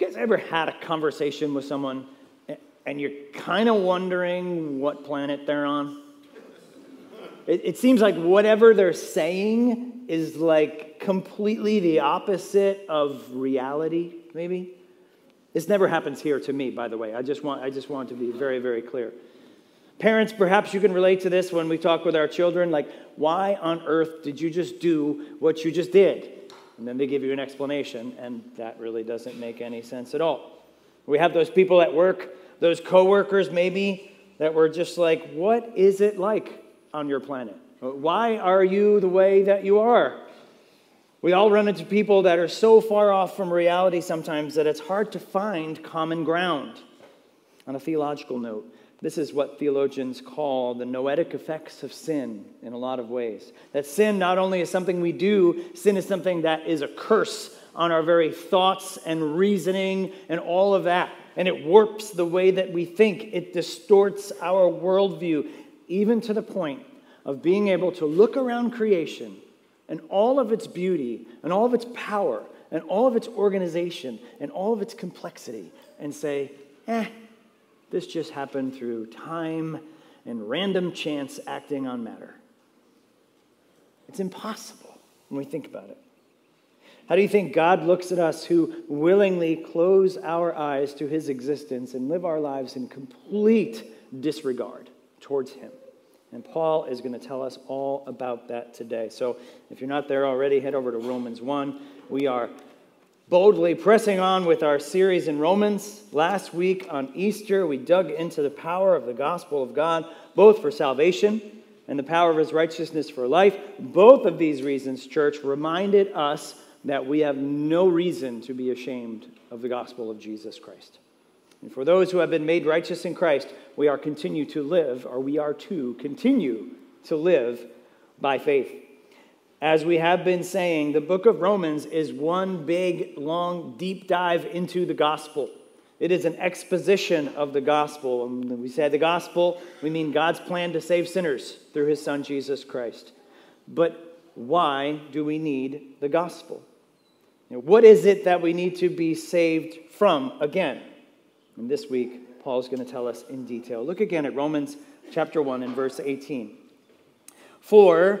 You guys ever had a conversation with someone and you're kind of wondering what planet they're on? It, it seems like whatever they're saying is like completely the opposite of reality, maybe. This never happens here to me, by the way. I just want, I just want to be very, very clear. Parents, perhaps you can relate to this when we talk with our children. Like, why on earth did you just do what you just did? And then they give you an explanation, and that really doesn't make any sense at all. We have those people at work, those coworkers maybe, that were just like, what is it like on your planet? Why are you the way that you are? We all run into people that are so far off from reality sometimes that it's hard to find common ground. On a theological note, this is what theologians call the noetic effects of sin in a lot of ways. That sin not only is something we do, sin is something that is a curse on our very thoughts and reasoning and all of that. And it warps the way that we think, it distorts our worldview, even to the point of being able to look around creation and all of its beauty and all of its power and all of its organization and all of its complexity and say, eh, this just happened through time and random chance acting on matter. It's impossible when we think about it. How do you think God looks at us who willingly close our eyes to his existence and live our lives in complete disregard towards him? And Paul is going to tell us all about that today. So if you're not there already, head over to Romans 1. We are boldly pressing on with our series in Romans. Last week on Easter, we dug into the power of the gospel of God, both for salvation and the power of his righteousness for life. Both of these reasons, church, reminded us that we have no reason to be ashamed of the gospel of Jesus Christ. And for those who have been made righteous in Christ, we are continue to live, or we are to continue to live by faith. As we have been saying, the book of Romans is one big, long, deep dive into the gospel. It is an exposition of the gospel. And when we say the gospel, we mean God's plan to save sinners through his son Jesus Christ. But why do we need the gospel? what is it that we need to be saved from again? And this week, Paul is going to tell us in detail. Look again at Romans chapter 1 and verse 18. For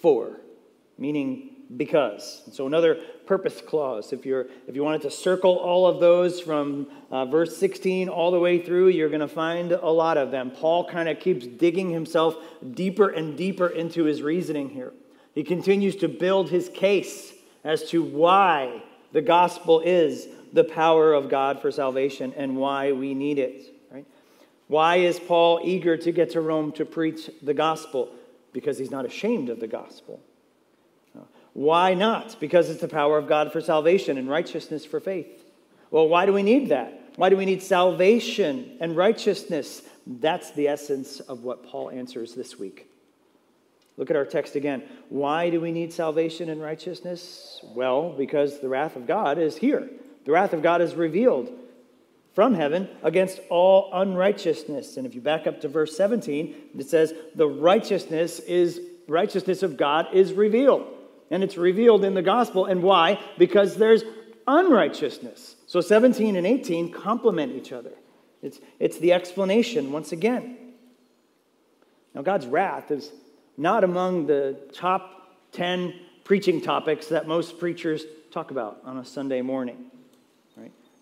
for, meaning because. So another purpose clause. If you're if you wanted to circle all of those from uh, verse 16 all the way through, you're going to find a lot of them. Paul kind of keeps digging himself deeper and deeper into his reasoning here. He continues to build his case as to why the gospel is the power of God for salvation and why we need it. Right? Why is Paul eager to get to Rome to preach the gospel? Because he's not ashamed of the gospel. Why not? Because it's the power of God for salvation and righteousness for faith. Well, why do we need that? Why do we need salvation and righteousness? That's the essence of what Paul answers this week. Look at our text again. Why do we need salvation and righteousness? Well, because the wrath of God is here. The wrath of God is revealed from heaven against all unrighteousness. And if you back up to verse 17, it says, The righteousness is righteousness of God is revealed. And it's revealed in the gospel. And why? Because there's unrighteousness. So 17 and 18 complement each other. It's, it's the explanation once again. Now, God's wrath is not among the top 10 preaching topics that most preachers talk about on a Sunday morning.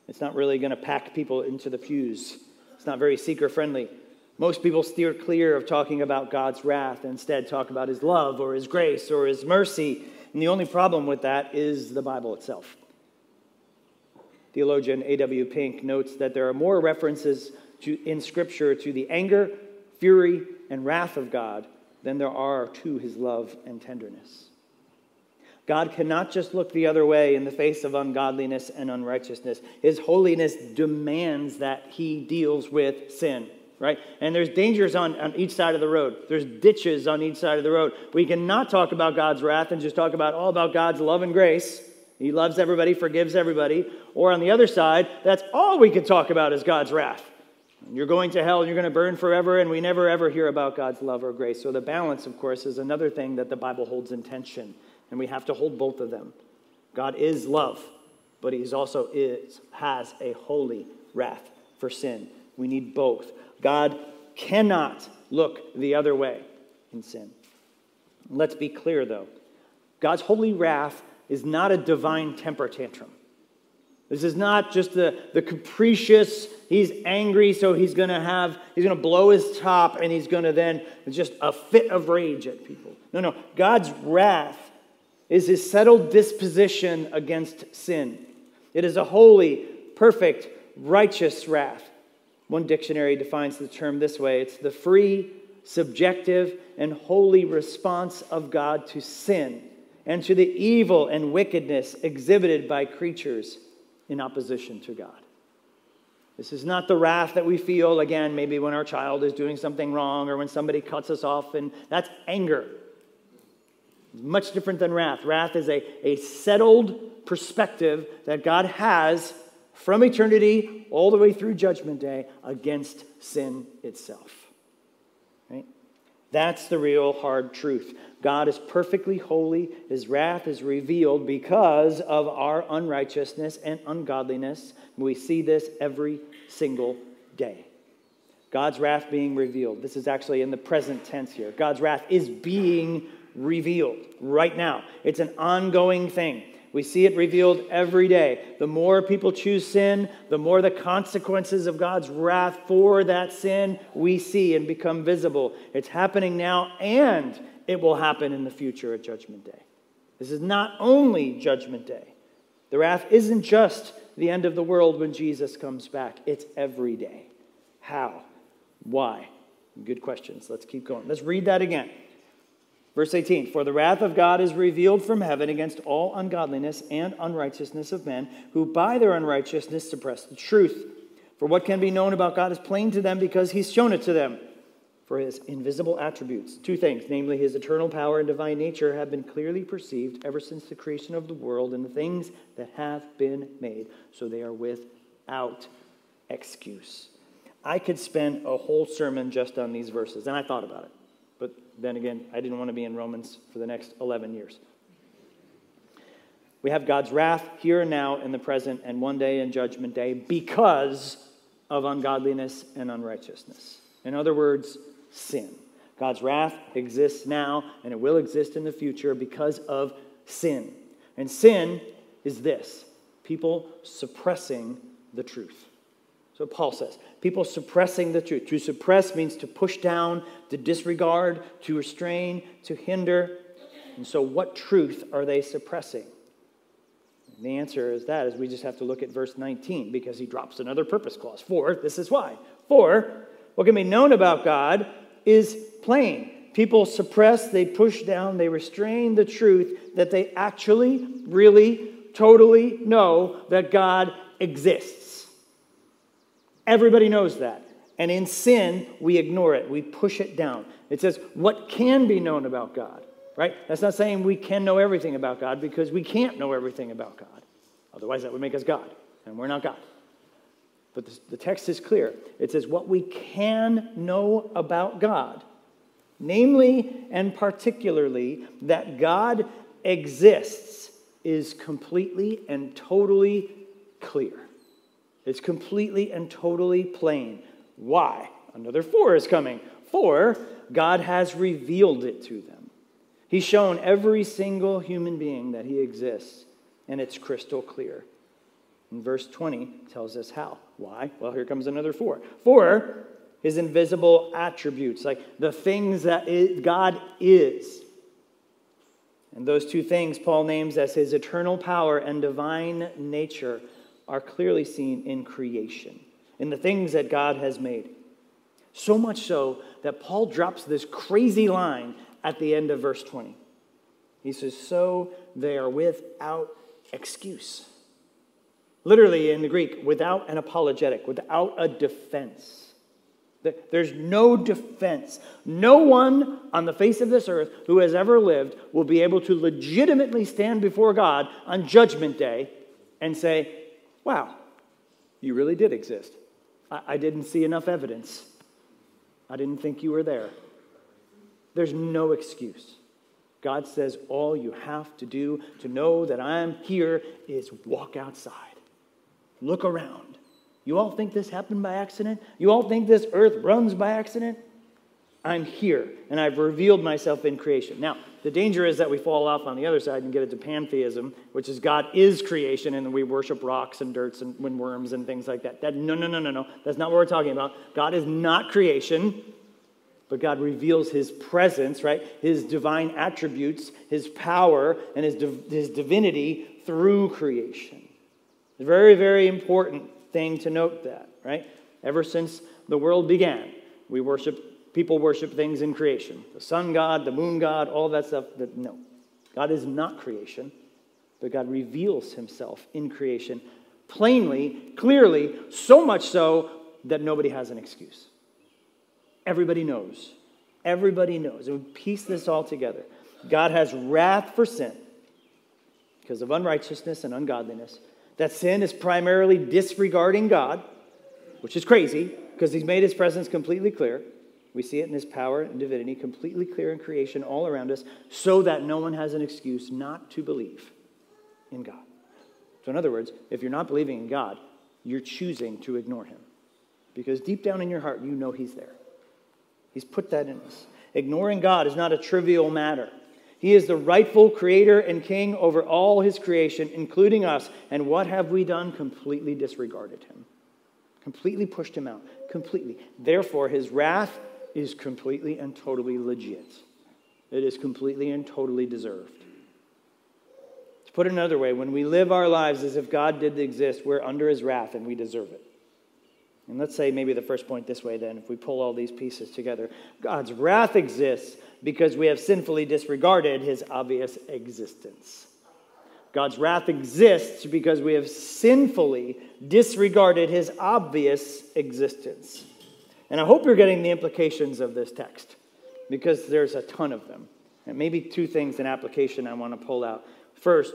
It's not really going to pack people into the pews. It's not very seeker friendly. Most people steer clear of talking about God's wrath and instead talk about his love or his grace or his mercy. And the only problem with that is the Bible itself. Theologian A.W. Pink notes that there are more references to, in Scripture to the anger, fury, and wrath of God than there are to his love and tenderness. God cannot just look the other way in the face of ungodliness and unrighteousness. His holiness demands that he deals with sin, right? And there's dangers on, on each side of the road. There's ditches on each side of the road. We cannot talk about God's wrath and just talk about all about God's love and grace. He loves everybody, forgives everybody. Or on the other side, that's all we can talk about is God's wrath. You're going to hell you're going to burn forever, and we never ever hear about God's love or grace. So the balance, of course, is another thing that the Bible holds in tension and we have to hold both of them. God is love, but He also is has a holy wrath for sin. We need both. God cannot look the other way in sin. Let's be clear, though. God's holy wrath is not a divine temper tantrum. This is not just the, the capricious, he's angry, so he's going to have, he's going to blow his top and he's going to then just a fit of rage at people. No, no. God's wrath is his settled disposition against sin. It is a holy, perfect, righteous wrath. One dictionary defines the term this way it's the free, subjective, and holy response of God to sin and to the evil and wickedness exhibited by creatures in opposition to God. This is not the wrath that we feel, again, maybe when our child is doing something wrong or when somebody cuts us off, and that's anger. Much different than wrath. Wrath is a, a settled perspective that God has from eternity all the way through Judgment Day against sin itself. Right? That's the real hard truth. God is perfectly holy. His wrath is revealed because of our unrighteousness and ungodliness. We see this every single day. God's wrath being revealed. This is actually in the present tense here. God's wrath is being revealed right now. It's an ongoing thing. We see it revealed every day. The more people choose sin, the more the consequences of God's wrath for that sin we see and become visible. It's happening now, and it will happen in the future at Judgment Day. This is not only Judgment Day. The wrath isn't just the end of the world when Jesus comes back, it's every day. How? Why? Good questions. Let's keep going. Let's read that again. Verse 18 For the wrath of God is revealed from heaven against all ungodliness and unrighteousness of men, who by their unrighteousness suppress the truth. For what can be known about God is plain to them because he's shown it to them. For his invisible attributes, two things, namely his eternal power and divine nature, have been clearly perceived ever since the creation of the world and the things that have been made. So they are without excuse. I could spend a whole sermon just on these verses, and I thought about it. Then again, I didn't want to be in Romans for the next 11 years. We have God's wrath here and now in the present and one day in Judgment Day because of ungodliness and unrighteousness. In other words, sin. God's wrath exists now and it will exist in the future because of sin. And sin is this people suppressing the truth. So Paul says, people suppressing the truth. To suppress means to push down, to disregard, to restrain, to hinder. And so, what truth are they suppressing? And the answer is that is we just have to look at verse 19 because he drops another purpose clause. For this is why. For what can be known about God is plain. People suppress, they push down, they restrain the truth that they actually, really, totally know that God exists. Everybody knows that. And in sin, we ignore it, we push it down. It says, what can be known about God, right? That's not saying we can know everything about God because we can't know everything about God. Otherwise, that would make us God, and we're not God. But the text is clear. It says, what we can know about God, namely and particularly that God exists, is completely and totally clear. It's completely and totally plain. Why? Another for is coming. For God has revealed it to them. He's shown every single human being that he exists, and it's crystal clear. And verse 20 tells us how. Why? Well, here comes another for. For his invisible attributes, like the things that God is. And those two things Paul names as his eternal power and divine nature are clearly seen in creation, in the things that God has made. So much so that Paul drops this crazy line at the end of verse 20. He says, So they are without excuse. Literally in the Greek, without an apologetic, without a defense. There's no defense. No one on the face of this earth who has ever lived will be able to legitimately stand before God on Judgment Day and say, Wow, you really did exist. I, I didn't see enough evidence. I didn't think you were there. There's no excuse. God says, All you have to do to know that I'm here is walk outside, look around. You all think this happened by accident? You all think this earth runs by accident? I'm here, and I've revealed myself in creation. Now, the danger is that we fall off on the other side and get into pantheism, which is God is creation, and we worship rocks and dirts and worms and things like that. that. No, no, no, no, no. That's not what we're talking about. God is not creation, but God reveals his presence, right? His divine attributes, his power, and his, his divinity through creation. Very, very important thing to note that, right? Ever since the world began, we worship, people worship things in creation. The sun god, the moon god, all that stuff. No. God is not creation, but God reveals himself in creation plainly, clearly, so much so that nobody has an excuse. Everybody knows. Everybody knows. We piece this all together. God has wrath for sin because of unrighteousness and ungodliness that sin is primarily disregarding God, which is crazy because he's made his presence completely clear. We see it in his power and divinity, completely clear in creation all around us, so that no one has an excuse not to believe in God. So, in other words, if you're not believing in God, you're choosing to ignore him. Because deep down in your heart, you know he's there. He's put that in us. Ignoring God is not a trivial matter. He is the rightful creator and king over all his creation, including us. And what have we done? Completely disregarded him, completely pushed him out, completely. Therefore, his wrath is completely and totally legit. It is completely and totally deserved. To put it another way, when we live our lives as if God did exist, we're under his wrath and we deserve it. And let's say maybe the first point this way, then, if we pull all these pieces together God's wrath exists because we have sinfully disregarded his obvious existence. God's wrath exists because we have sinfully disregarded his obvious existence. And I hope you're getting the implications of this text because there's a ton of them. And maybe two things in application I want to pull out. First,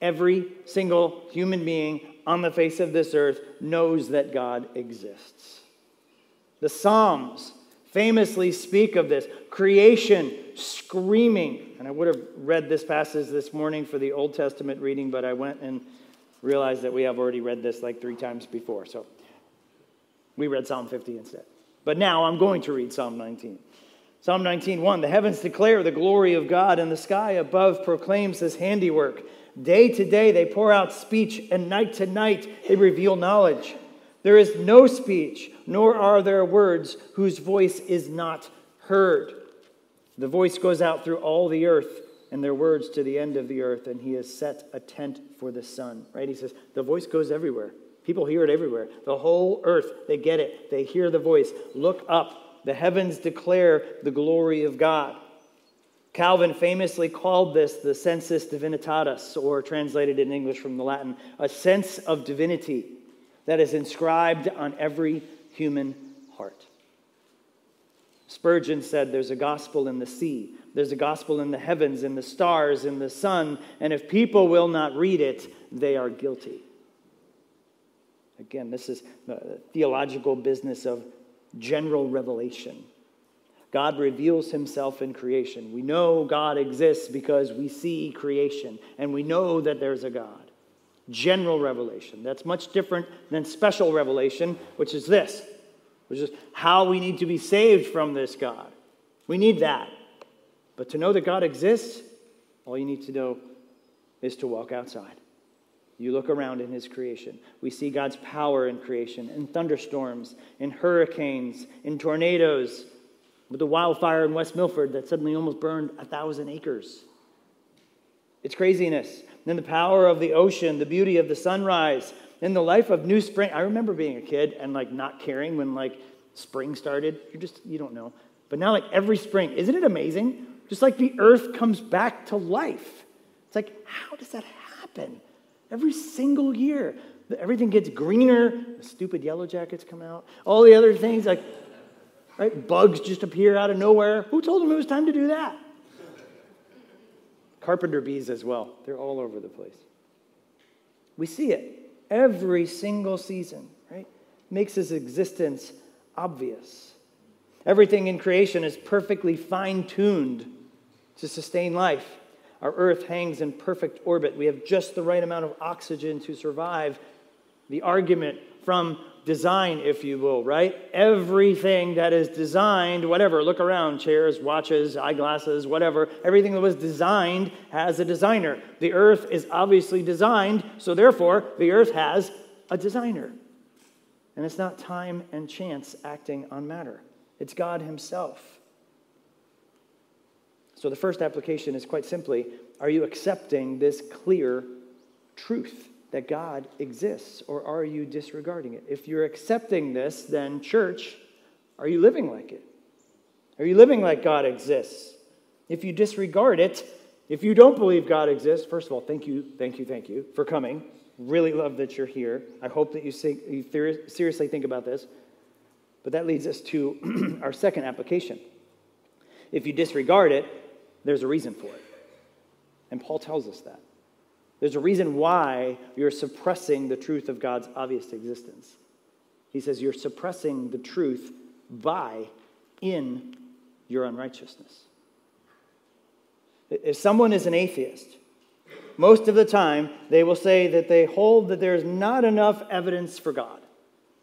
every single human being on the face of this earth knows that God exists. The Psalms famously speak of this creation screaming. And I would have read this passage this morning for the Old Testament reading, but I went and realized that we have already read this like three times before. So we read Psalm 50 instead. But now I'm going to read Psalm 19. Psalm 19:1 The heavens declare the glory of God and the sky above proclaims his handiwork. Day to day they pour out speech, and night to night they reveal knowledge. There is no speech, nor are there words whose voice is not heard. The voice goes out through all the earth, and their words to the end of the earth, and he has set a tent for the sun. Right? He says, the voice goes everywhere. People hear it everywhere. The whole earth, they get it. They hear the voice. Look up. The heavens declare the glory of God. Calvin famously called this the sensus divinitatis, or translated in English from the Latin, a sense of divinity that is inscribed on every human heart. Spurgeon said, There's a gospel in the sea, there's a gospel in the heavens, in the stars, in the sun, and if people will not read it, they are guilty. Again, this is the theological business of general revelation. God reveals himself in creation. We know God exists because we see creation and we know that there's a God. General revelation. That's much different than special revelation, which is this, which is how we need to be saved from this God. We need that. But to know that God exists, all you need to know is to walk outside. You look around in his creation. We see God's power in creation, in thunderstorms, in hurricanes, in tornadoes, with the wildfire in West Milford that suddenly almost burned a thousand acres. It's craziness. Then the power of the ocean, the beauty of the sunrise, in the life of new spring. I remember being a kid and like not caring when like spring started. You just you don't know. But now like every spring, isn't it amazing? Just like the earth comes back to life. It's like, how does that happen? Every single year, everything gets greener. The stupid yellow jackets come out. All the other things, like, right? Bugs just appear out of nowhere. Who told them it was time to do that? Carpenter bees as well. They're all over the place. We see it every single season, right? Makes his existence obvious. Everything in creation is perfectly fine tuned to sustain life. Our earth hangs in perfect orbit. We have just the right amount of oxygen to survive. The argument from design, if you will, right? Everything that is designed, whatever, look around chairs, watches, eyeglasses, whatever, everything that was designed has a designer. The earth is obviously designed, so therefore, the earth has a designer. And it's not time and chance acting on matter, it's God Himself. So the first application is quite simply are you accepting this clear truth? that God exists, or are you disregarding it? If you're accepting this, then, church, are you living like it? Are you living like God exists? If you disregard it, if you don't believe God exists, first of all, thank you, thank you, thank you for coming. Really love that you're here. I hope that you, seriously think about this. But that leads us to our second application. If you disregard it, there's a reason for it. And Paul tells us that. There's a reason why you're suppressing the truth of God's obvious existence. He says you're suppressing the truth by in your unrighteousness. If someone is an atheist, most of the time they will say that they hold that there's not enough evidence for God.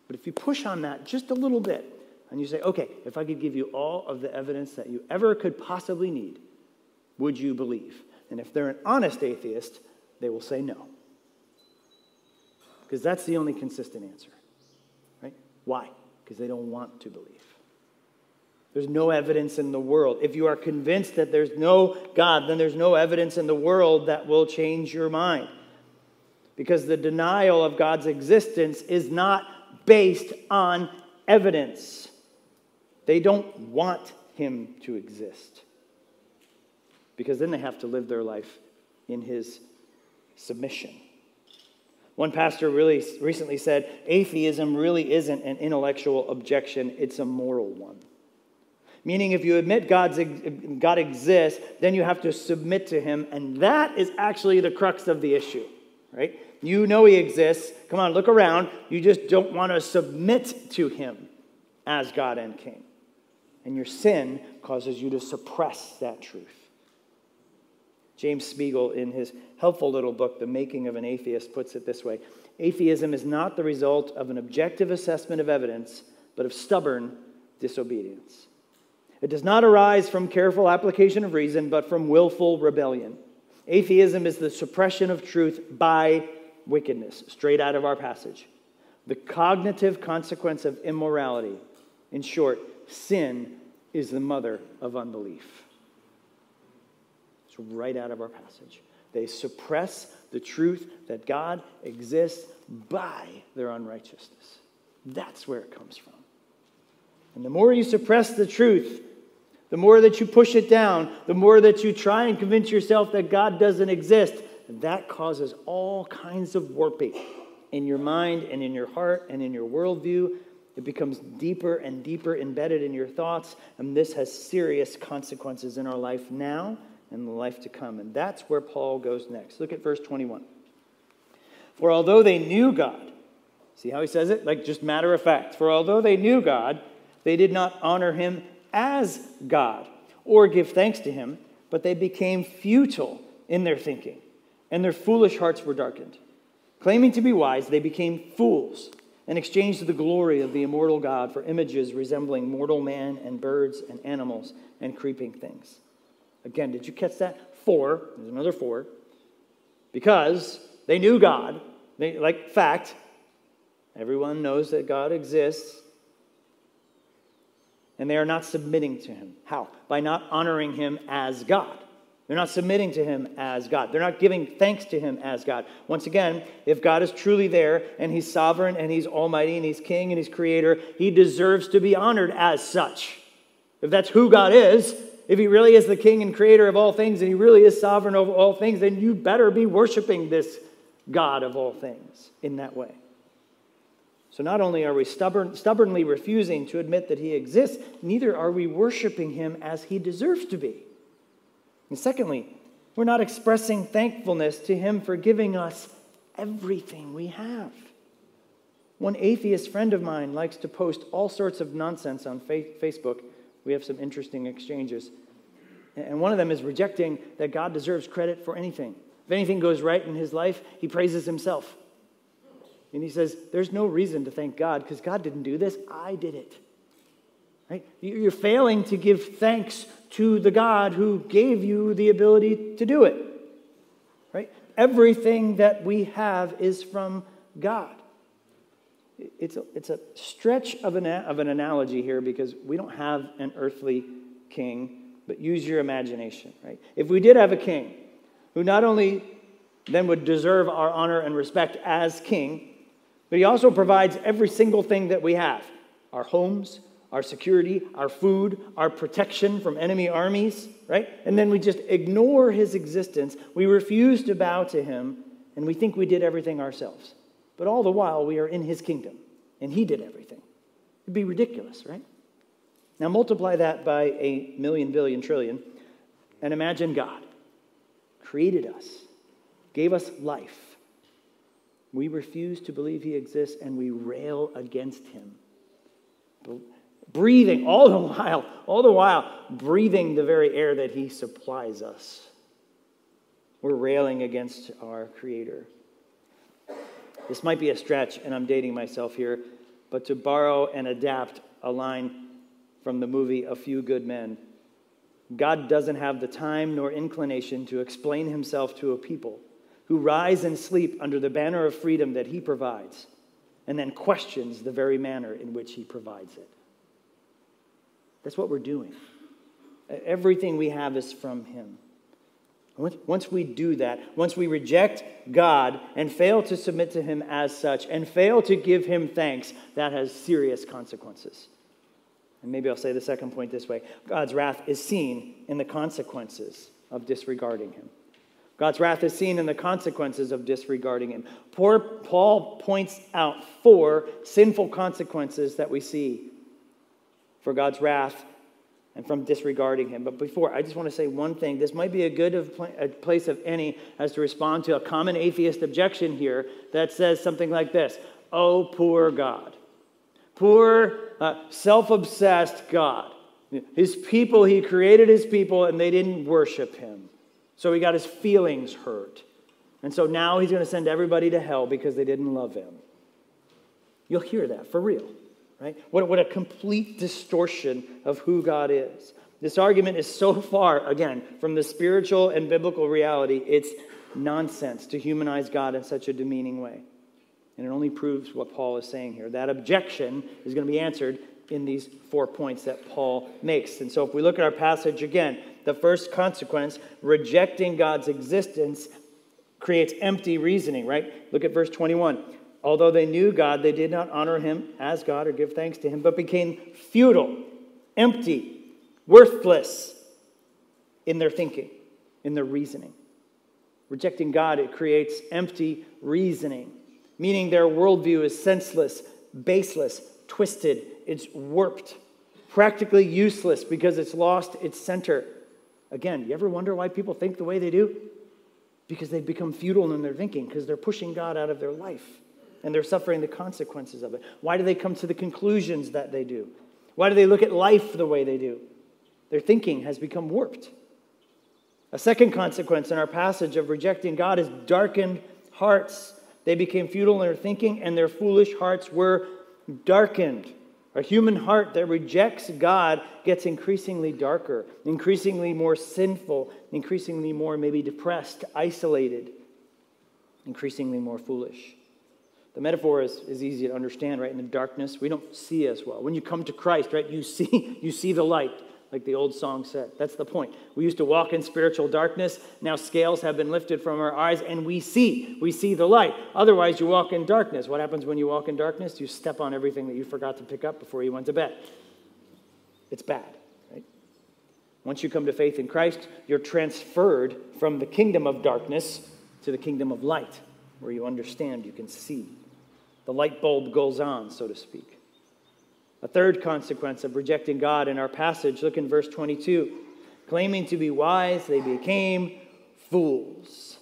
But if you push on that just a little bit and you say, okay, if I could give you all of the evidence that you ever could possibly need, would you believe? And if they're an honest atheist, they will say no. Because that's the only consistent answer. Right? Why? Because they don't want to believe. There's no evidence in the world. If you are convinced that there's no God, then there's no evidence in the world that will change your mind. Because the denial of God's existence is not based on evidence. They don't want him to exist. Because then they have to live their life in his submission. One pastor really recently said atheism really isn't an intellectual objection, it's a moral one. Meaning, if you admit God's, God exists, then you have to submit to Him, and that is actually the crux of the issue, right? You know He exists. Come on, look around. You just don't want to submit to Him as God and King. And your sin causes you to suppress that truth. James Spiegel, in his helpful little book, The Making of an Atheist, puts it this way Atheism is not the result of an objective assessment of evidence, but of stubborn disobedience. It does not arise from careful application of reason, but from willful rebellion. Atheism is the suppression of truth by wickedness, straight out of our passage. The cognitive consequence of immorality. In short, sin is the mother of unbelief right out of our passage. They suppress the truth that God exists by their unrighteousness. That's where it comes from. And the more you suppress the truth, the more that you push it down, the more that you try and convince yourself that God doesn't exist, that causes all kinds of warping in your mind and in your heart and in your worldview. It becomes deeper and deeper embedded in your thoughts, and this has serious consequences in our life now and the life to come. And that's where Paul goes next. Look at verse 21. For although they knew God, see how he says it? Like just matter of fact. For although they knew God, they did not honor him as God or give thanks to him, but they became futile in their thinking, and their foolish hearts were darkened. Claiming to be wise, they became fools and exchanged the glory of the immortal God for images resembling mortal man and birds and animals and creeping things. Again, did you catch that? For. There's another for. Because they knew God. They, like, fact, everyone knows that God exists. And they are not submitting to him. How? By not honoring him as God. They're not submitting to him as God. They're not giving thanks to him as God. Once again, if God is truly there and he's sovereign and he's almighty and he's king and he's creator, he deserves to be honored as such. If that's who God is, if he really is the king and creator of all things and he really is sovereign over all things, then you better be worshiping this God of all things in that way. So not only are we stubborn, stubbornly refusing to admit that he exists, neither are we worshiping him as he deserves to be. And secondly, we're not expressing thankfulness to him for giving us everything we have. One atheist friend of mine likes to post all sorts of nonsense on Facebook. We have some interesting exchanges. And one of them is rejecting that God deserves credit for anything. If anything goes right in his life, he praises himself. And he says, There's no reason to thank God because God didn't do this, I did it. Right? You're failing to give thanks to the God who gave you the ability to do it. Right? Everything that we have is from God it's a, it's a stretch of an, of an analogy here because we don't have an earthly king, but use your imagination, right? If we did have a king who not only then would deserve our honor and respect as king, but he also provides every single thing that we have our homes, our security, our food, our protection from enemy armies, right? And then we just ignore his existence. We refuse to bow to him, and we think we did everything ourselves. But all the while, we are in his kingdom, and he did everything. It'd be ridiculous, right? Now, multiply that by a million, billion, trillion, and imagine God created us, gave us life. We refuse to believe he exists, and we rail against him. Breathing, all the while, all the while, breathing the very air that he supplies us. We're railing against our Creator. This might be a stretch, and I'm dating myself here, but to borrow and adapt a line from the movie A Few Good Men, God doesn't have the time nor inclination to explain himself to a people who rise and sleep under the banner of freedom that he provides and then questions the very manner in which he provides it. That's what we're doing. Everything we have is from him. Once we do that, once we reject God and fail to submit to Him as such and fail to give Him thanks, that has serious consequences. And maybe I'll say the second point this way God's wrath is seen in the consequences of disregarding Him. God's wrath is seen in the consequences of disregarding Him. Poor Paul points out four sinful consequences that we see for God's wrath and from disregarding him. But before, I just want to say one thing. This might be a good of place of any as to respond to a common atheist objection here that says something like this Oh, poor God. Poor, uh, self obsessed God. His people, he created his people and they didn't worship him. So he got his feelings hurt. And so now he's going to send everybody to hell because they didn't love him. You'll hear that for real right? What, what a complete distortion of who God is. This argument is so far, again, from the spiritual and biblical reality, it's nonsense to humanize God in such a demeaning way. And it only proves what Paul is saying here. That objection is going to be answered in these four points that Paul makes. And so if we look at our passage again, the first consequence, rejecting God's existence, creates empty reasoning, right? Look at verse 21. Although they knew God, they did not honor him as God or give thanks to him, but became futile, empty, worthless in their thinking, in their reasoning. Rejecting God, it creates empty reasoning, meaning their worldview is senseless, baseless, twisted, it's warped, practically useless because it's lost its center. Again, you ever wonder why people think the way they do? Because they've become futile in their thinking, because they're pushing God out of their life and they're suffering the consequences of it? Why do they come to the conclusions that they do? Why do they look at life the way they do? Their thinking has become warped. A second consequence in our passage of rejecting God is darkened hearts. They became futile in their thinking, and their foolish hearts were darkened. A human heart that rejects God gets increasingly darker, increasingly more sinful, increasingly more maybe depressed, isolated, increasingly more foolish. The metaphor is, is easy to understand, right? In the darkness, we don't see as well. When you come to Christ, right, you see, you see the light, like the old song said. That's the point. We used to walk in spiritual darkness. Now scales have been lifted from our eyes, and we see. We see the light. Otherwise, you walk in darkness. What happens when you walk in darkness? You step on everything that you forgot to pick up before you went to bed. It's bad, right? Once you come to faith in Christ, you're transferred from the kingdom of darkness to the kingdom of light, where you understand, you can see. The light bulb goes on, so to speak. A third consequence of rejecting God in our passage, look in verse 22. Claiming to be wise, they became fools,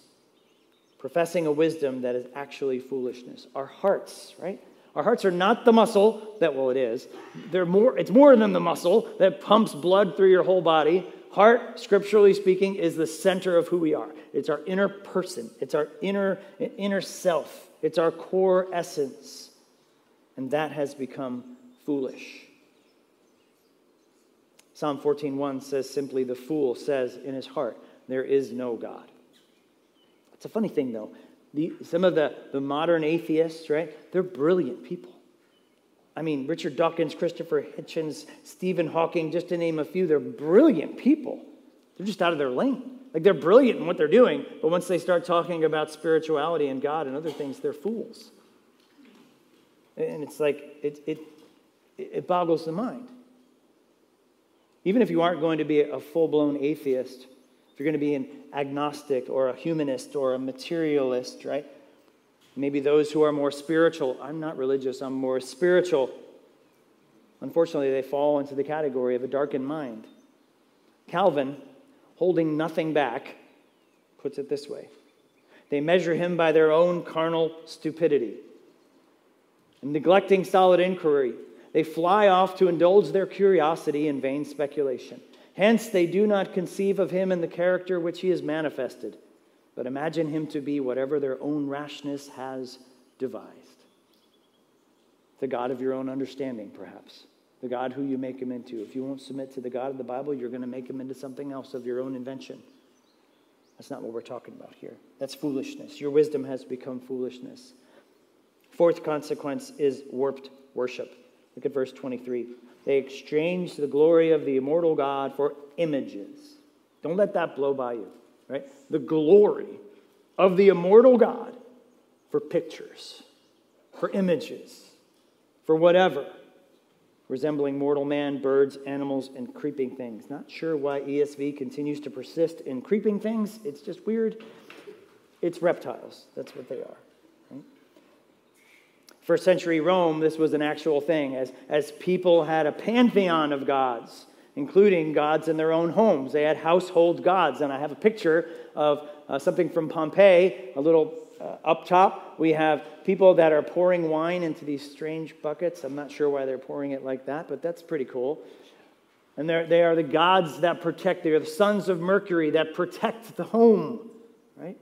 professing a wisdom that is actually foolishness. Our hearts, right? Our hearts are not the muscle that, well, it is. They're more, it's more than the muscle that pumps blood through your whole body. Heart, scripturally speaking, is the center of who we are. It's our inner person, it's our inner, inner self, it's our core essence. And that has become foolish. Psalm 14:1 says simply, "The fool says in his heart, there is no God." It's a funny thing, though. The, some of the, the modern atheists, right? They're brilliant people. I mean, Richard Dawkins, Christopher Hitchens, Stephen Hawking, just to name a few, they're brilliant people. They're just out of their lane. Like they're brilliant in what they're doing, but once they start talking about spirituality and God and other things, they're fools. And it's like, it, it, it boggles the mind. Even if you aren't going to be a full blown atheist, if you're going to be an agnostic or a humanist or a materialist, right? Maybe those who are more spiritual. I'm not religious, I'm more spiritual. Unfortunately, they fall into the category of a darkened mind. Calvin, holding nothing back, puts it this way they measure him by their own carnal stupidity. And neglecting solid inquiry, they fly off to indulge their curiosity in vain speculation. Hence, they do not conceive of him in the character which he has manifested, but imagine him to be whatever their own rashness has devised. The God of your own understanding, perhaps. The God who you make him into. If you won't submit to the God of the Bible, you're going to make him into something else of your own invention. That's not what we're talking about here. That's foolishness. Your wisdom has become foolishness. Fourth consequence is warped worship. Look at verse 23. They exchanged the glory of the immortal God for images. Don't let that blow by you, right? The glory of the immortal God for pictures, for images, for whatever, resembling mortal man, birds, animals, and creeping things. Not sure why ESV continues to persist in creeping things. It's just weird. It's reptiles. That's what they are. First century Rome, this was an actual thing, as, as people had a pantheon of gods, including gods in their own homes. They had household gods. And I have a picture of uh, something from Pompeii, a little uh, up top. We have people that are pouring wine into these strange buckets. I'm not sure why they're pouring it like that, but that's pretty cool. And they are the gods that protect, they are the sons of Mercury that protect the home, right?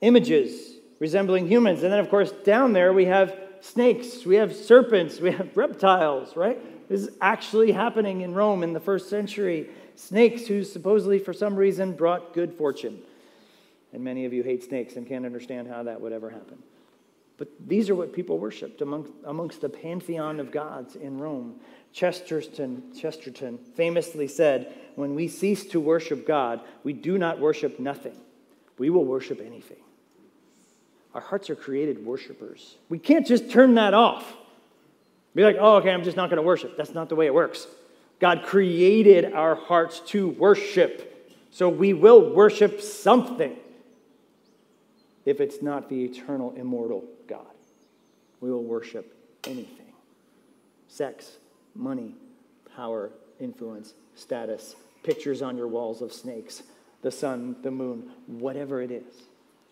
Images resembling humans. And then, of course, down there we have snakes, we have serpents, we have reptiles, right? This is actually happening in Rome in the first century. Snakes who supposedly, for some reason, brought good fortune. And many of you hate snakes and can't understand how that would ever happen. But these are what people worshiped amongst, amongst the pantheon of gods in Rome. Chesterton, Chesterton famously said, When we cease to worship God, we do not worship nothing. We will worship anything. Our hearts are created worshipers. We can't just turn that off. Be like, oh, okay, I'm just not going to worship. That's not the way it works. God created our hearts to worship. So we will worship something if it's not the eternal, immortal God. We will worship anything sex, money, power, influence, status, pictures on your walls of snakes, the sun, the moon, whatever it is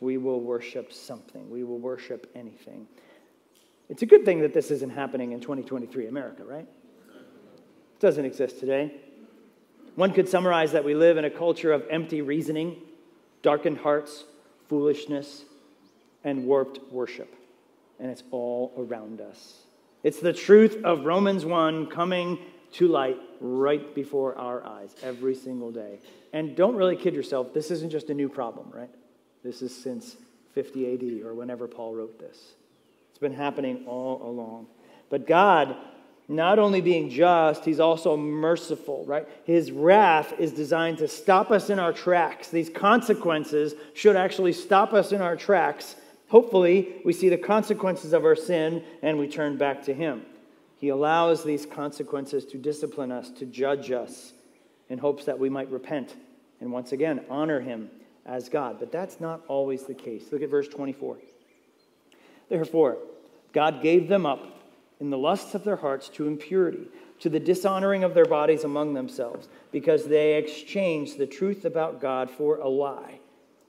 we will worship something. We will worship anything. It's a good thing that this isn't happening in 2023 America, right? It doesn't exist today. One could summarize that we live in a culture of empty reasoning, darkened hearts, foolishness, and warped worship. And it's all around us. It's the truth of Romans 1 coming to light right before our eyes every single day. And don't really kid yourself, this isn't just a new problem, right? This is since 50 AD or whenever Paul wrote this. It's been happening all along. But God, not only being just, he's also merciful, right? His wrath is designed to stop us in our tracks. These consequences should actually stop us in our tracks. Hopefully, we see the consequences of our sin and we turn back to him. He allows these consequences to discipline us, to judge us, in hopes that we might repent and once again honor Him as God. But that's not always the case. Look at verse 24. Therefore, God gave them up in the lusts of their hearts to impurity, to the dishonoring of their bodies among themselves, because they exchanged the truth about God for a lie,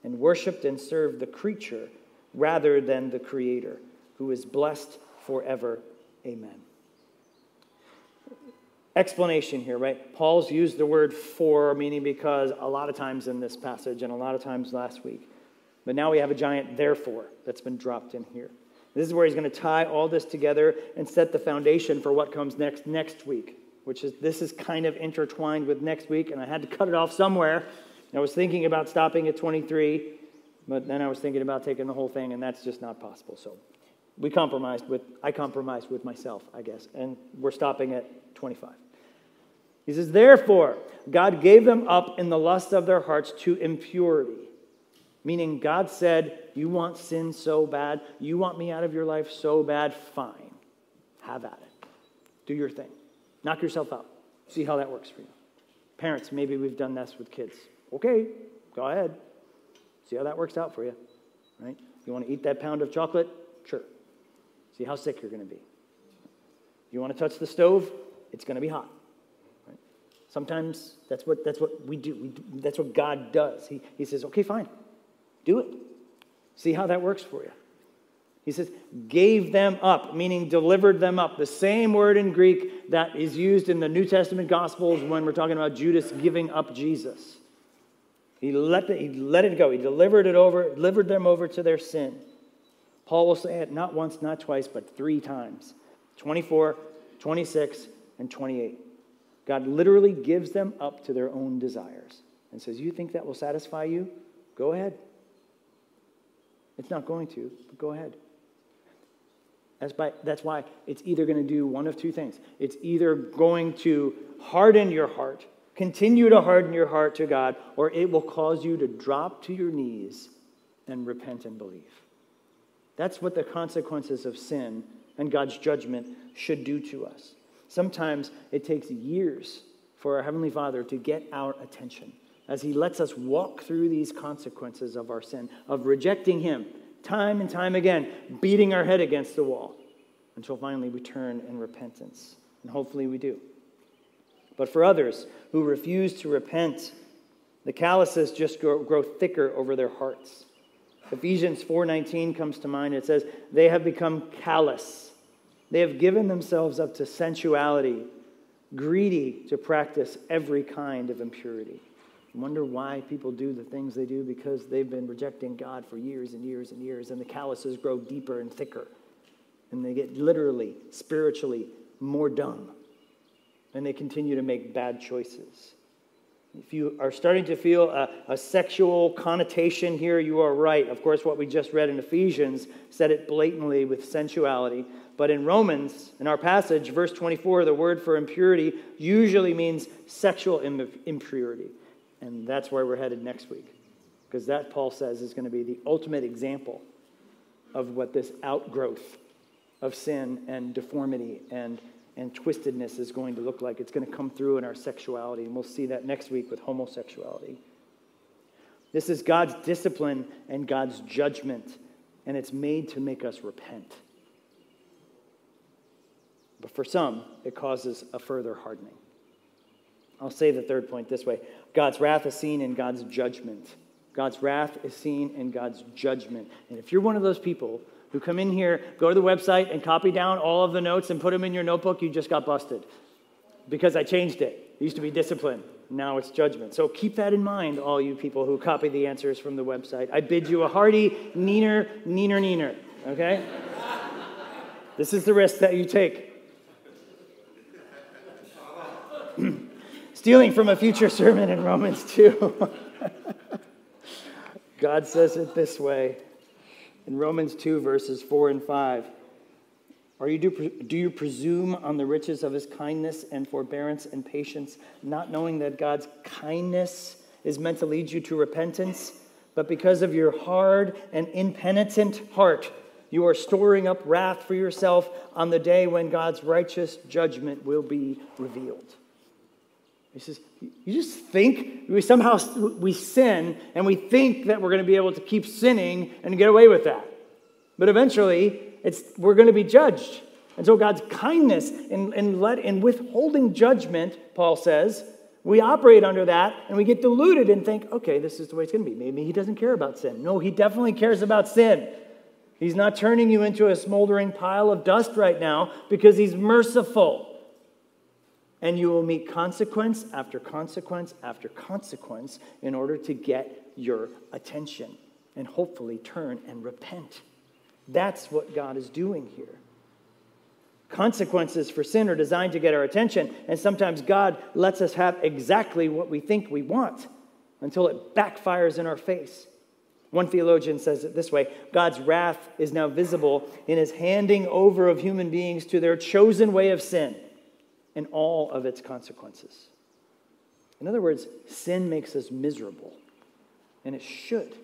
and worshiped and served the creature rather than the Creator, who is blessed forever. Amen. Explanation here, right? Paul's used the word for, meaning because a lot of times in this passage and a lot of times last week. But now we have a giant therefore that's been dropped in here. This is where he's going to tie all this together and set the foundation for what comes next next week, which is this is kind of intertwined with next week, and I had to cut it off somewhere. I was thinking about stopping at 23, but then I was thinking about taking the whole thing, and that's just not possible. So we compromised with I compromised with myself, I guess, and we're stopping at 25. He says, Therefore, God gave them up in the lust of their hearts to impurity Meaning, God said, You want sin so bad, you want me out of your life so bad, fine. Have at it. Do your thing. Knock yourself out. See how that works for you. Parents, maybe we've done this with kids. Okay, go ahead. See how that works out for you. Right? You want to eat that pound of chocolate? Sure. See how sick you're going to be. You want to touch the stove? It's going to be hot. Right? Sometimes that's what, that's what we do. we do. That's what God does. He, he says, okay, fine. Do it. See how that works for you. He says, gave them up, meaning delivered them up. The same word in Greek that is used in the New Testament Gospels when we're talking about Judas giving up Jesus. He let, the, he let it go. He delivered it over, delivered them over to their sin. Paul will say it not once, not twice, but three times 24, 26, and 28. God literally gives them up to their own desires and says, You think that will satisfy you? Go ahead. It's not going to, but go ahead. That's, by, that's why it's either going to do one of two things. It's either going to harden your heart, continue to harden your heart to God, or it will cause you to drop to your knees and repent and believe. That's what the consequences of sin and God's judgment should do to us. Sometimes it takes years for our Heavenly Father to get our attention as he lets us walk through these consequences of our sin, of rejecting him time and time again, beating our head against the wall until finally we turn in repentance. And hopefully we do. But for others who refuse to repent, the calluses just grow, grow thicker over their hearts. Ephesians 4:19 comes to mind. It says, "They have become callous. They have given themselves up to sensuality, greedy to practice every kind of impurity." Wonder why people do the things they do because they've been rejecting God for years and years and years, and the calluses grow deeper and thicker. And they get literally, spiritually, more dumb. And they continue to make bad choices. If you are starting to feel a, a, sexual connotation here, you are right. Of course, what we just read in Ephesians said it blatantly with sensuality. But in Romans, in our passage, verse 24, the word for impurity usually means sexual impurity. And that's where we're headed next week. Because that, Paul says, is going to be the ultimate example of what this outgrowth of sin and deformity and, and twistedness is going to look like. It's going to come through in our sexuality, and we'll see that next week with homosexuality. This is God's discipline and God's judgment, and it's made to make us repent. But for some, it causes a further hardening. I'll say the third point this way God's wrath is seen in God's judgment. God's wrath is seen in God's judgment. And if you're one of those people who come in here, go to the website and copy down all of the notes and put them in your notebook, you just got busted. Because I changed it. It used to be discipline. Now it's judgment. So keep that in mind, all you people who copy the answers from the website. I bid you a hearty neener, neener, neener. Okay? this is the risk that you take. Stealing from a future sermon in Romans 2. God says it this way in Romans 2, verses 4 and 5. Are you do, do you presume on the riches of his kindness and forbearance and patience, not knowing that God's kindness is meant to lead you to repentance? But because of your hard and impenitent heart, you are storing up wrath for yourself on the day when God's righteous judgment will be revealed. He says, you just think we somehow we sin and we think that we're going to be able to keep sinning and get away with that. But eventually, it's, we're going to be judged. And so God's kindness in, in, let, in withholding judgment, Paul says, we operate under that and we get deluded and think, okay, this is the way it's going to be. Maybe he doesn't care about sin. No, he definitely cares about sin. He's not turning you into a smoldering pile of dust right now because he's merciful. And you will meet consequence after consequence after consequence in order to get your attention and hopefully turn and repent. That's what God is doing here. Consequences for sin are designed to get our attention, and sometimes God lets us have exactly what we think we want until it backfires in our face. One theologian says it this way God's wrath is now visible in his handing over of human beings to their chosen way of sin and all of its consequences. In other words, sin makes us miserable, and it should.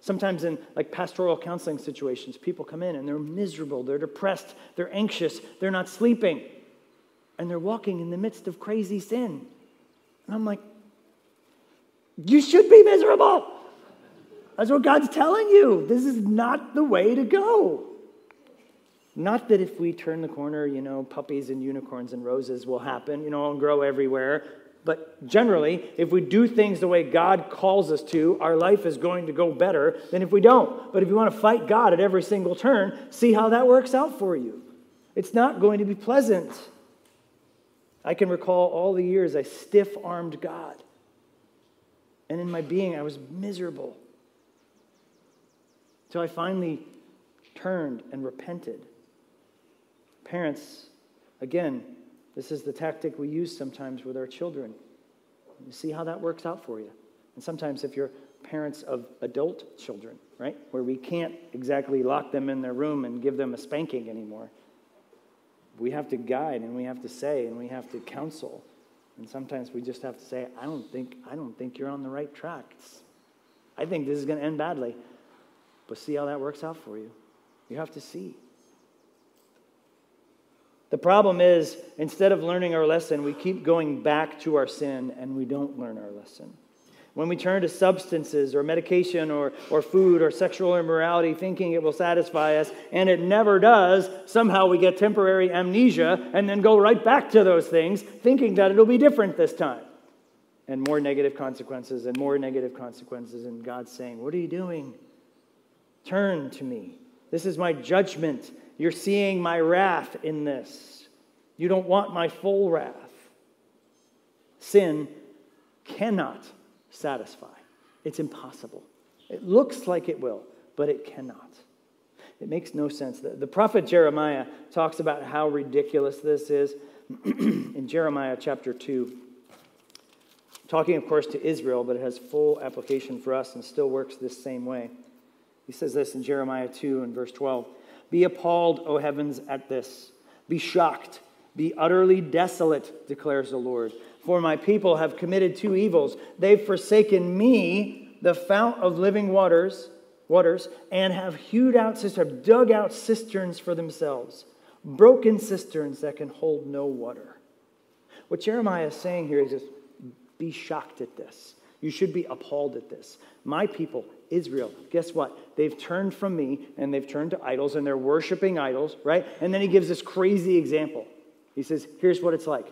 Sometimes in like pastoral counseling situations, people come in and they're miserable, they're depressed, they're anxious, they're not sleeping, and they're walking in the midst of crazy sin. And I'm like, you should be miserable. That's what God's telling you. This is not the way to go. Not that if we turn the corner, you know, puppies and unicorns and roses will happen, you know, and grow everywhere. But generally, if we do things the way God calls us to, our life is going to go better than if we don't. But if you want to fight God at every single turn, see how that works out for you. It's not going to be pleasant. I can recall all the years I stiff armed God. And in my being, I was miserable. Until I finally turned and repented. Parents, again, this is the tactic we use sometimes with our children. You see how that works out for you. And sometimes, if you're parents of adult children, right, where we can't exactly lock them in their room and give them a spanking anymore, we have to guide and we have to say and we have to counsel. And sometimes we just have to say, I don't think, I don't think you're on the right track. It's, I think this is going to end badly. But see how that works out for you. You have to see. The problem is, instead of learning our lesson, we keep going back to our sin and we don't learn our lesson. When we turn to substances or medication or, or food or sexual immorality thinking it will satisfy us, and it never does, somehow we get temporary amnesia and then go right back to those things thinking that it'll be different this time. And more negative consequences and more negative consequences. And God's saying, What are you doing? Turn to me. This is my judgment you're seeing my wrath in this. You don't want my full wrath. Sin cannot satisfy, it's impossible. It looks like it will, but it cannot. It makes no sense. The, prophet Jeremiah talks about how ridiculous this is in Jeremiah chapter 2. Talking, of course, to Israel, but it has full application for us and still works this same way. He says this in Jeremiah 2 and verse 12 be appalled, O heavens, at this. Be shocked. Be utterly desolate, declares the Lord. For my people have committed two evils. They've forsaken me, the fount of living waters, waters, and have hewed out cisterns, dug out cisterns for themselves, broken cisterns that can hold no water. What Jeremiah is saying here is just be shocked at this. You should be appalled at this. My people Israel. Guess what? They've turned from me and they've turned to idols and they're worshiping idols, right? And then he gives this crazy example. He says, Here's what it's like.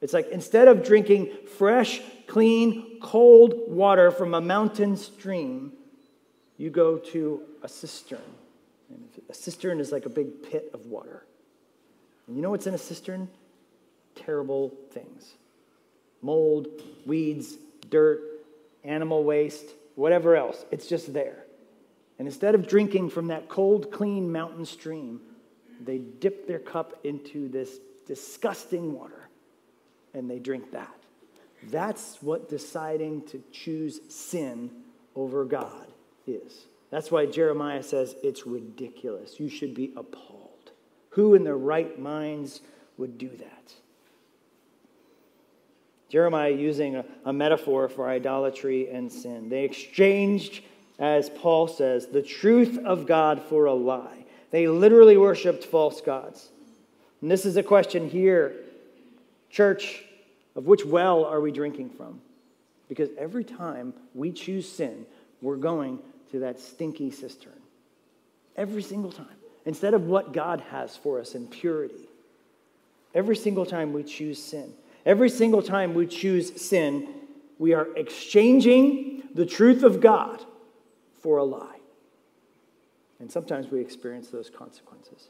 It's like instead of drinking fresh, clean, cold water from a mountain stream, you go to a cistern. And a cistern is like a big pit of water. And you know what's in a cistern? Terrible things mold, weeds, dirt, animal waste, whatever else. It's just there. And instead of drinking from that cold, clean mountain stream, they dip their cup into this disgusting water and they drink that. That's what deciding to choose sin over God is. That's why Jeremiah says it's ridiculous. You should be appalled. Who in their right minds would do that? Jeremiah using a, a metaphor for idolatry and sin. They exchanged, as Paul says, the truth of God for a lie. They literally worshiped false gods. And this is a question here, church, of which well are we drinking from? Because every time we choose sin, we're going to that stinky cistern. Every single time. Instead of what God has for us in purity. Every single time we choose sin. Every single time we choose sin, we are exchanging the truth of God for a lie. And sometimes we experience those consequences.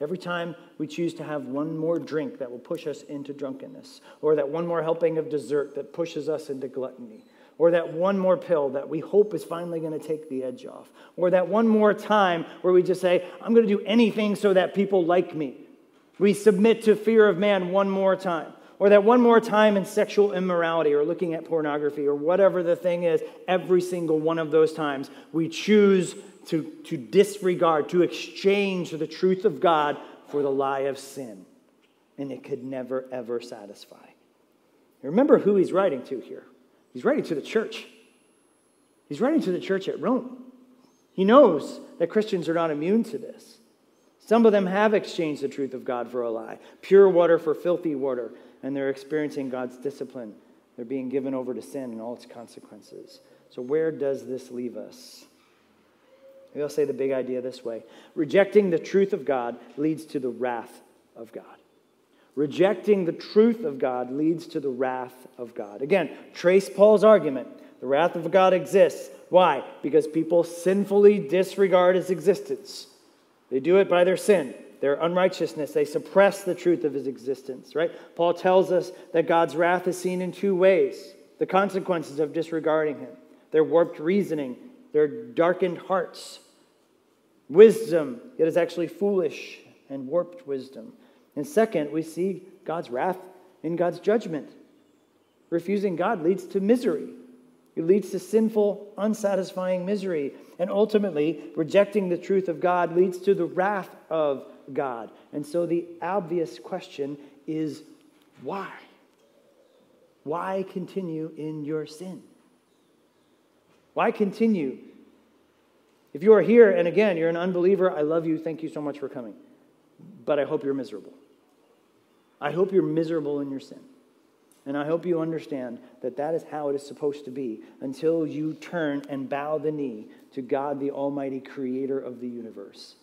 Every time we choose to have one more drink that will push us into drunkenness, or that one more helping of dessert that pushes us into gluttony, or that one more pill that we hope is finally going to take the edge off, or that one more time where we just say, I'm going to do anything so that people like me. We submit to fear of man one more time or that one more time in sexual immorality or looking at pornography or whatever the thing is, every single one of those times, we choose to, to disregard, to exchange the truth of God for the lie of sin. And it could never, ever satisfy. Remember who he's writing to here. He's writing to the church. He's writing to the church at Rome. He knows that Christians are not immune to this. Some of them have exchanged the truth of God for a lie, pure water for filthy water, and they're experiencing God's discipline. They're being given over to sin and all its consequences. So, where does this leave us? Maybe I'll say the big idea this way rejecting the truth of God leads to the wrath of God. Rejecting the truth of God leads to the wrath of God. Again, trace Paul's argument. The wrath of God exists. Why? Because people sinfully disregard his existence. They do it by their sin their unrighteousness. They suppress the truth of his existence, right? Paul tells us that God's wrath is seen in two ways the consequences of disregarding him, their warped reasoning, their darkened hearts. Wisdom, it is actually foolish and warped wisdom. And second, we see God's wrath in God's judgment. Refusing God leads to misery. It leads to sinful, unsatisfying misery. And ultimately, rejecting the truth of God leads to the wrath of God. And so the obvious question is why? Why continue in your sin? Why continue? If you are here and again, you're an unbeliever, I love you. Thank you so much for coming. But I hope you're miserable. I hope you're miserable in your sin. And I hope you understand that that is how it is supposed to be until you turn and bow the knee to God, the Almighty Creator of the universe.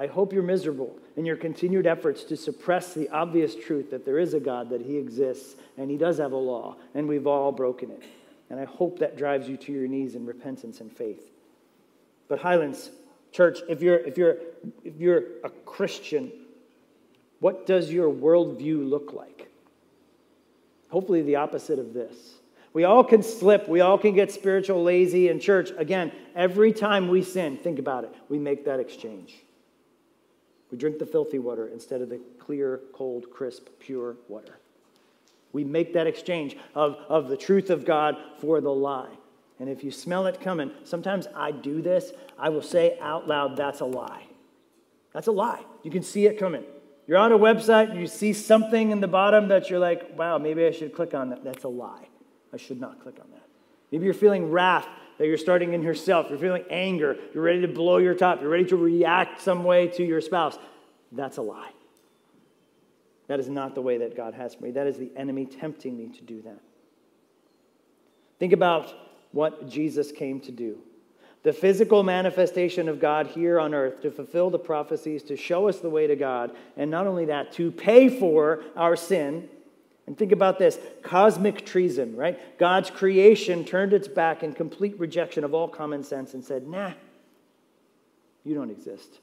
I hope you're miserable in your continued efforts to suppress the obvious truth that there is a God, that He exists, and He does have a law, and we've all broken it. And I hope that drives you to your knees in repentance and faith. But Highlands Church, if you're, if you're, if you're a Christian, what does your worldview look like? Hopefully, the opposite of this. We all can slip. We all can get spiritual lazy in church. Again, every time we sin, think about it, we make that exchange. We drink the filthy water instead of the clear, cold, crisp, pure water. We make that exchange of, of the truth of God for the lie. And if you smell it coming, sometimes I do this, I will say out loud, that's a lie. That's a lie. You can see it coming. You're on a website and you see something in the bottom that you're like, wow, maybe I should click on that. That's a lie. I should not click on that. Maybe you're feeling wrath that you're starting in yourself. You're feeling anger. You're ready to blow your top. You're ready to react some way to your spouse. That's a lie. That is not the way that God has for me. That is the enemy tempting me to do that. Think about what Jesus came to do the physical manifestation of God here on earth to fulfill the prophecies, to show us the way to God, and not only that, to pay for our sin and think about this cosmic treason, right? God's creation turned its back in complete rejection of all common sense and said, nah, you don't exist.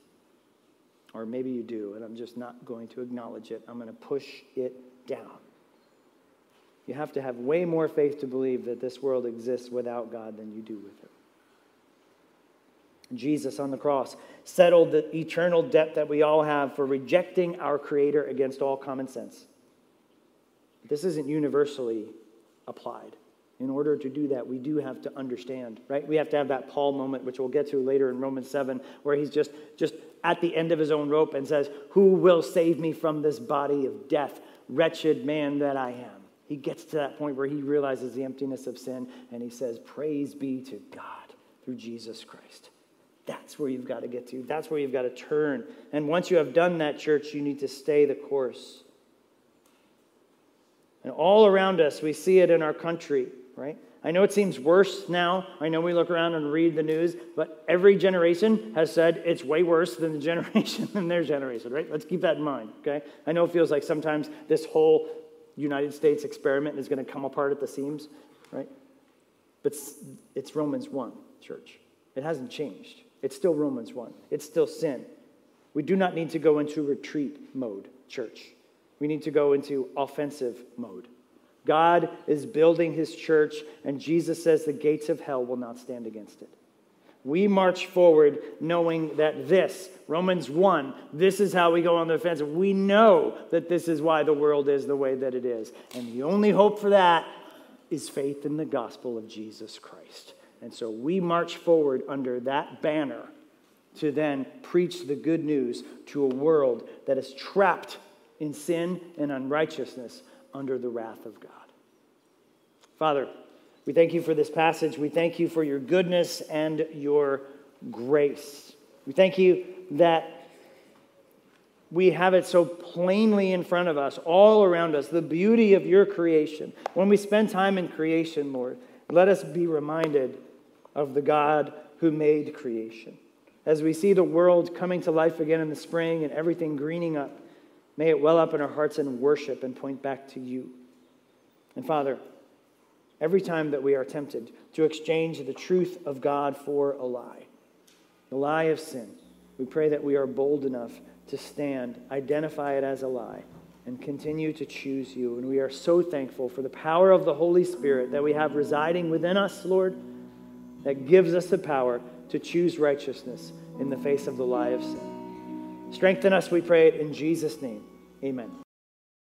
Or maybe you do, and I'm just not going to acknowledge it. I'm going to push it down. You have to have way more faith to believe that this world exists without God than you do with it. Jesus on the cross settled the eternal debt that we all have for rejecting our Creator against all common sense. This isn't universally applied. In order to do that, we do have to understand, right? We have to have that Paul moment, which we'll get to later in Romans 7, where he's just, just at the end of his own rope and says, Who will save me from this body of death? Wretched man that I am. He gets to that point where he realizes the emptiness of sin and he says, Praise be to God through Jesus Christ. That's where you've got to get to. That's where you've got to turn. And once you have done that, church, you need to stay the course. And all around us, we see it in our country, right? I know it seems worse now. I know we look around and read the news, but every generation has said it's way worse than the generation than their generation, right? Let's keep that in mind, okay? I know it feels like sometimes this whole United States experiment is going to come apart at the seams, right? But it's Romans 1, church. It hasn't changed. It's still Romans 1. It's still sin. We do not need to go into retreat mode, church. We need to go into offensive mode. God is building his church, and Jesus says the gates of hell will not stand against it. We march forward knowing that this, Romans 1, this is how we go on the offensive. We know that this is why the world is the way that it is. And the only hope for that is faith in the gospel of Jesus Christ. And so we march forward under that banner to then preach the good news to a world that is trapped in sin and unrighteousness under the wrath of God. Father, we thank you for this passage. We thank you for your goodness and your grace. We thank you that we have it so plainly in front of us, all around us, the beauty of your creation. When we spend time in creation, Lord, let us be reminded of the God who made creation. As we see the world coming to life again in the spring and everything greening up, may it well up in our hearts in worship and point back to you. And Father, every time that we are tempted to exchange the truth of God for a lie, the lie of sin, we pray that we are bold enough to stand, identify it as a lie, and continue to choose you. And we are so thankful for the power of the Holy Spirit that we have residing within us, Lord that gives us the power to choose righteousness in the face of the lie of sin. Strengthen us, we pray it in Jesus' name. Amen.